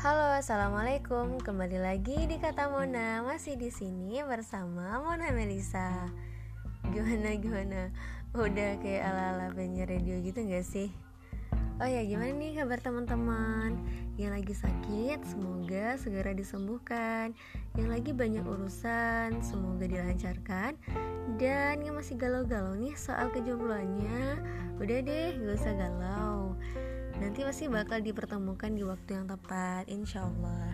Halo, assalamualaikum. Kembali lagi di kata Mona. Masih di sini bersama Mona Melisa. Gimana gimana? Udah kayak ala-ala penyiar radio gitu gak sih? Oh ya, gimana nih kabar teman-teman? Yang lagi sakit, semoga segera disembuhkan. Yang lagi banyak urusan, semoga dilancarkan. Dan yang masih galau-galau nih soal kejombloannya, udah deh, gak usah galau nanti pasti bakal dipertemukan di waktu yang tepat insya Allah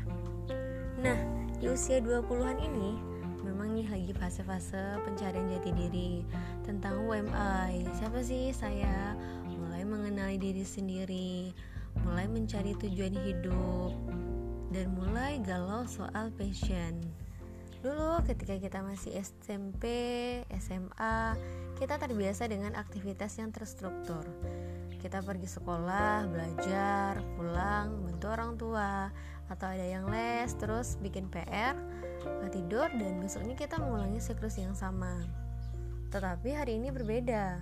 nah di usia 20-an ini memang nih lagi fase-fase pencarian jati diri tentang UMI siapa sih saya? Mulai mengenali diri sendiri mulai mencari tujuan hidup dan mulai galau soal passion. Dulu ketika kita masih SMP, SMA, kita terbiasa dengan aktivitas yang terstruktur kita pergi sekolah, belajar, pulang, bantu orang tua, atau ada yang les, terus bikin PR, tidur, dan besoknya kita mengulangi siklus yang sama. Tetapi hari ini berbeda.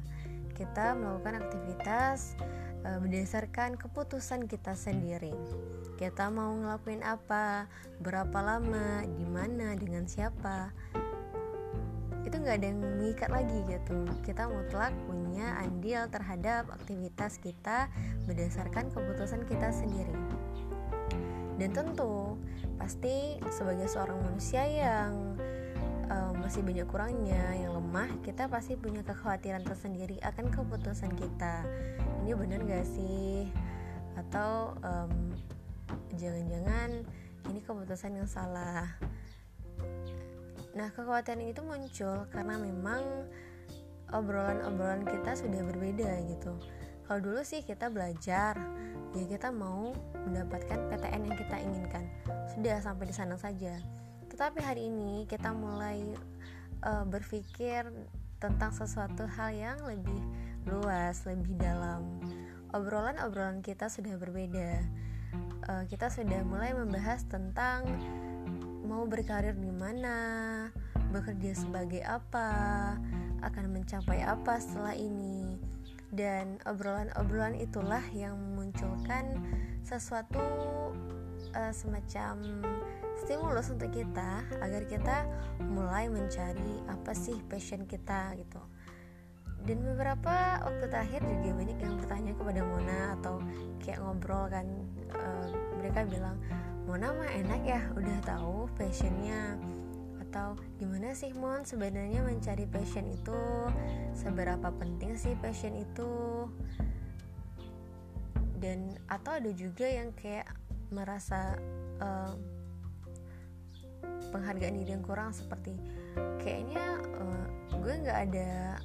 Kita melakukan aktivitas e, berdasarkan keputusan kita sendiri. Kita mau ngelakuin apa, berapa lama, di mana, dengan siapa itu nggak ada yang mengikat lagi gitu. Kita mutlak punya andil terhadap aktivitas kita berdasarkan keputusan kita sendiri. Dan tentu pasti sebagai seorang manusia yang um, masih banyak kurangnya yang lemah kita pasti punya kekhawatiran tersendiri akan keputusan kita. Ini benar gak sih? Atau jangan jangan-jangan ini keputusan yang salah Nah, kekhawatiran itu muncul karena memang obrolan-obrolan kita sudah berbeda gitu. Kalau dulu sih kita belajar, ya kita mau mendapatkan PTN yang kita inginkan. Sudah sampai di sana saja. Tetapi hari ini kita mulai uh, berpikir tentang sesuatu hal yang lebih luas, lebih dalam. Obrolan-obrolan kita sudah berbeda. Uh, kita sudah mulai membahas tentang mau berkarir di mana, bekerja sebagai apa, akan mencapai apa setelah ini. Dan obrolan-obrolan itulah yang memunculkan sesuatu uh, semacam stimulus untuk kita agar kita mulai mencari apa sih passion kita gitu. Dan beberapa waktu terakhir juga banyak yang bertanya kepada Mona atau kayak ngobrol kan uh, mereka bilang Mona mah enak ya udah tahu passionnya. Atau gimana sih Mon sebenarnya mencari passion itu? Seberapa penting sih passion itu? Dan atau ada juga yang kayak merasa uh, penghargaan diri yang kurang seperti kayaknya uh, gue nggak ada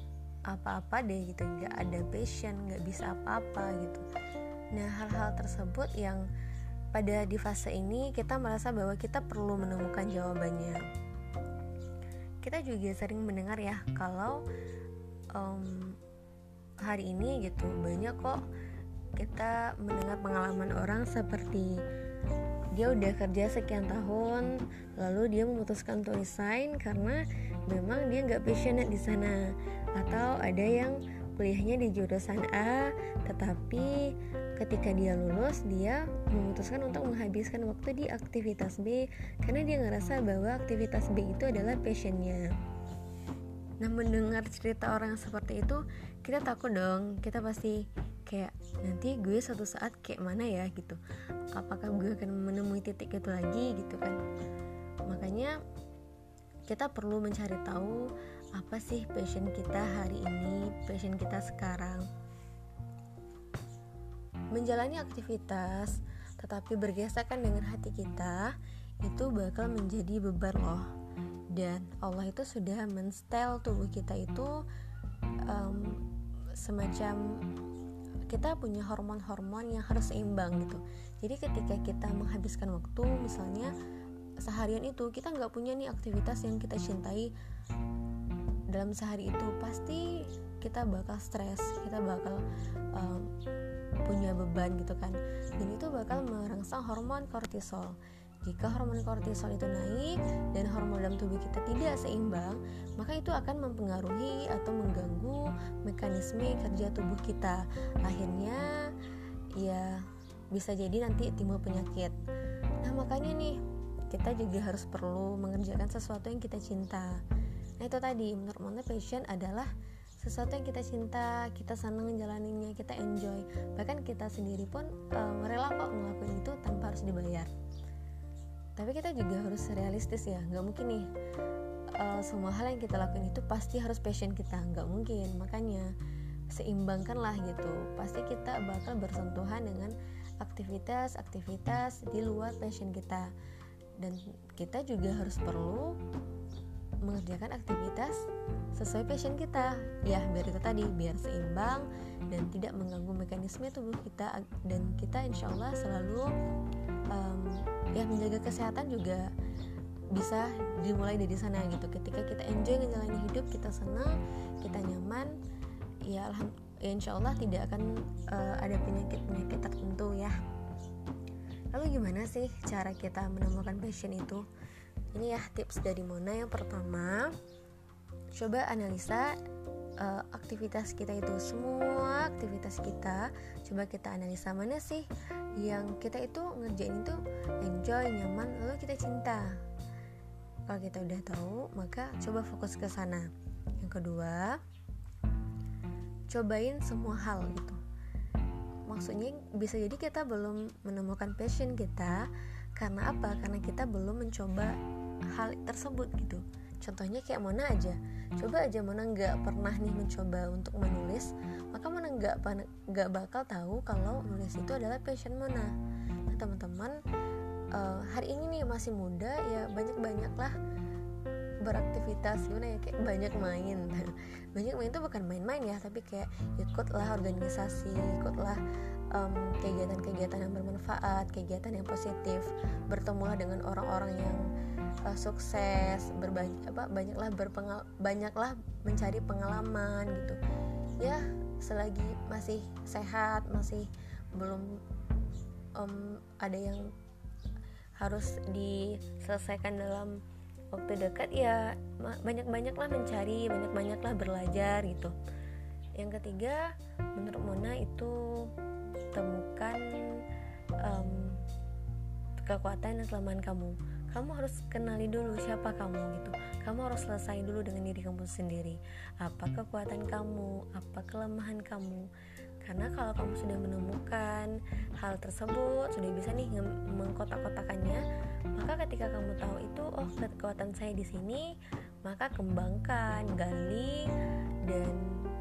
apa-apa deh gitu. Nggak ada passion nggak bisa apa-apa gitu. Nah hal-hal tersebut yang pada di fase ini kita merasa bahwa kita perlu menemukan jawabannya. Kita juga sering mendengar ya kalau um, hari ini gitu banyak kok kita mendengar pengalaman orang seperti dia udah kerja sekian tahun lalu dia memutuskan untuk resign karena memang dia nggak passionate di sana atau ada yang kuliahnya di jurusan A tetapi ketika dia lulus dia memutuskan untuk menghabiskan waktu di aktivitas B karena dia ngerasa bahwa aktivitas B itu adalah passionnya. Nah mendengar cerita orang seperti itu kita takut dong. Kita pasti kayak nanti gue suatu saat kayak mana ya gitu. Apakah gue akan menemui titik itu lagi? gitu kan. Makanya kita perlu mencari tahu apa sih passion kita hari ini passion kita sekarang menjalani aktivitas tetapi bergesekan dengan hati kita itu bakal menjadi beban loh. Dan Allah itu sudah menstel tubuh kita itu um, semacam kita punya hormon-hormon yang harus seimbang gitu. Jadi ketika kita menghabiskan waktu misalnya seharian itu kita nggak punya nih aktivitas yang kita cintai dalam sehari itu. Pasti kita bakal stres kita bakal um, punya beban gitu kan. Dan itu bakal merangsang hormon kortisol. Jika hormon kortisol itu naik dan hormon dalam tubuh kita tidak seimbang, maka itu akan mempengaruhi atau mengganggu mekanisme kerja tubuh kita. Akhirnya, ya bisa jadi nanti timbul penyakit. Nah makanya nih kita juga harus perlu mengerjakan sesuatu yang kita cinta. Nah itu tadi. Menurut Mona passion adalah sesuatu yang kita cinta, kita senang menjalaninya, kita enjoy. Bahkan kita sendiri pun um, rela kok ngelakuin itu tanpa harus dibayar. Tapi kita juga harus realistis ya, nggak mungkin nih uh, semua hal yang kita lakuin itu pasti harus passion kita, nggak mungkin. Makanya seimbangkanlah gitu. Pasti kita bakal bersentuhan dengan aktivitas-aktivitas di luar passion kita. Dan kita juga harus perlu mengerjakan aktivitas sesuai passion kita. Ya biar itu tadi biar seimbang dan tidak mengganggu mekanisme tubuh kita. Dan kita insya Allah selalu um, ya menjaga kesehatan juga bisa dimulai dari sana gitu. Ketika kita enjoy menjalani hidup kita senang kita nyaman ya alhamdulillah ya insya Allah tidak akan uh, ada penyakit-penyakit tertentu ya. Lalu gimana sih cara kita menemukan passion itu ini ya tips dari Mona. Yang pertama coba analisa uh, aktivitas kita itu. Semua aktivitas kita coba kita analisa mana sih yang kita itu ngerjain itu enjoy nyaman lalu kita cinta. Kalau kita udah tahu maka coba fokus ke sana. Yang kedua cobain semua hal gitu. Maksudnya bisa jadi kita belum menemukan passion kita. Karena apa? Karena kita belum mencoba hal tersebut gitu. Contohnya kayak Mona aja. Coba aja Mona nggak pernah nih mencoba untuk menulis maka Mona nggak nggak bakal tahu kalau nulis itu adalah passion Mona. Nah teman-teman uh, hari ini nih masih muda ya banyak banyaklah beraktivitas gimana ya kayak banyak main. Banyak main itu bukan main-main ya tapi kayak ikutlah organisasi ikutlah kegiatan-kegiatan um, yang bermanfaat kegiatan yang positif. Bertemulah dengan orang-orang yang uh, sukses berbanyak apa banyaklah berpengal banyaklah mencari pengalaman gitu. Ya selagi masih sehat masih belum um, ada yang harus diselesaikan dalam waktu dekat ya banyak-banyaklah mencari banyak-banyaklah belajar gitu. Yang ketiga menurut Mona itu temukan um, kekuatan dan kelemahan kamu. Kamu harus kenali dulu siapa kamu gitu. Kamu harus selesai dulu dengan diri kamu sendiri. Apa kekuatan kamu? Apa kelemahan kamu karena kalau kamu sudah menemukan hal tersebut sudah bisa nih mengkotak-kotakannya maka ketika kamu tahu itu oh kekuatan saya di sini maka kembangkan gali dan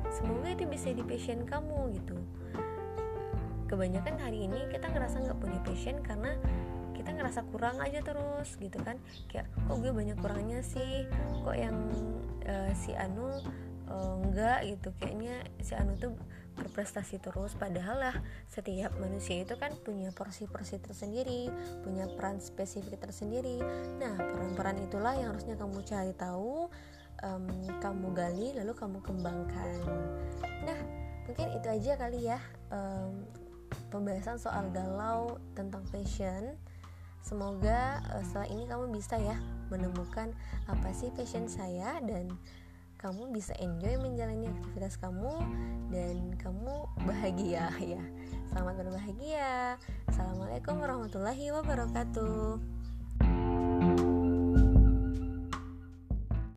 semoga itu bisa di passion kamu gitu. Kebanyakan hari ini kita ngerasa nggak punya passion karena kita ngerasa kurang aja terus gitu kan. Kayak kok gue banyak kurangnya sih? Kok yang uh, si Anu uh, enggak gitu. Kayaknya si Anu tuh berprestasi terus padahal lah setiap manusia itu kan punya porsi-porsi tersendiri punya peran spesifik tersendiri. Nah peran-peran itulah yang harusnya kamu cari tahu um, kamu gali lalu kamu kembangkan. Nah mungkin itu aja kali ya um, pembahasan soal galau tentang fashion Semoga uh, setelah ini kamu bisa ya menemukan apa sih passion saya dan kamu bisa enjoy menjalani aktivitas kamu dan kamu bahagia ya. Selamat berbahagia. Assalamualaikum warahmatullahi wabarakatuh.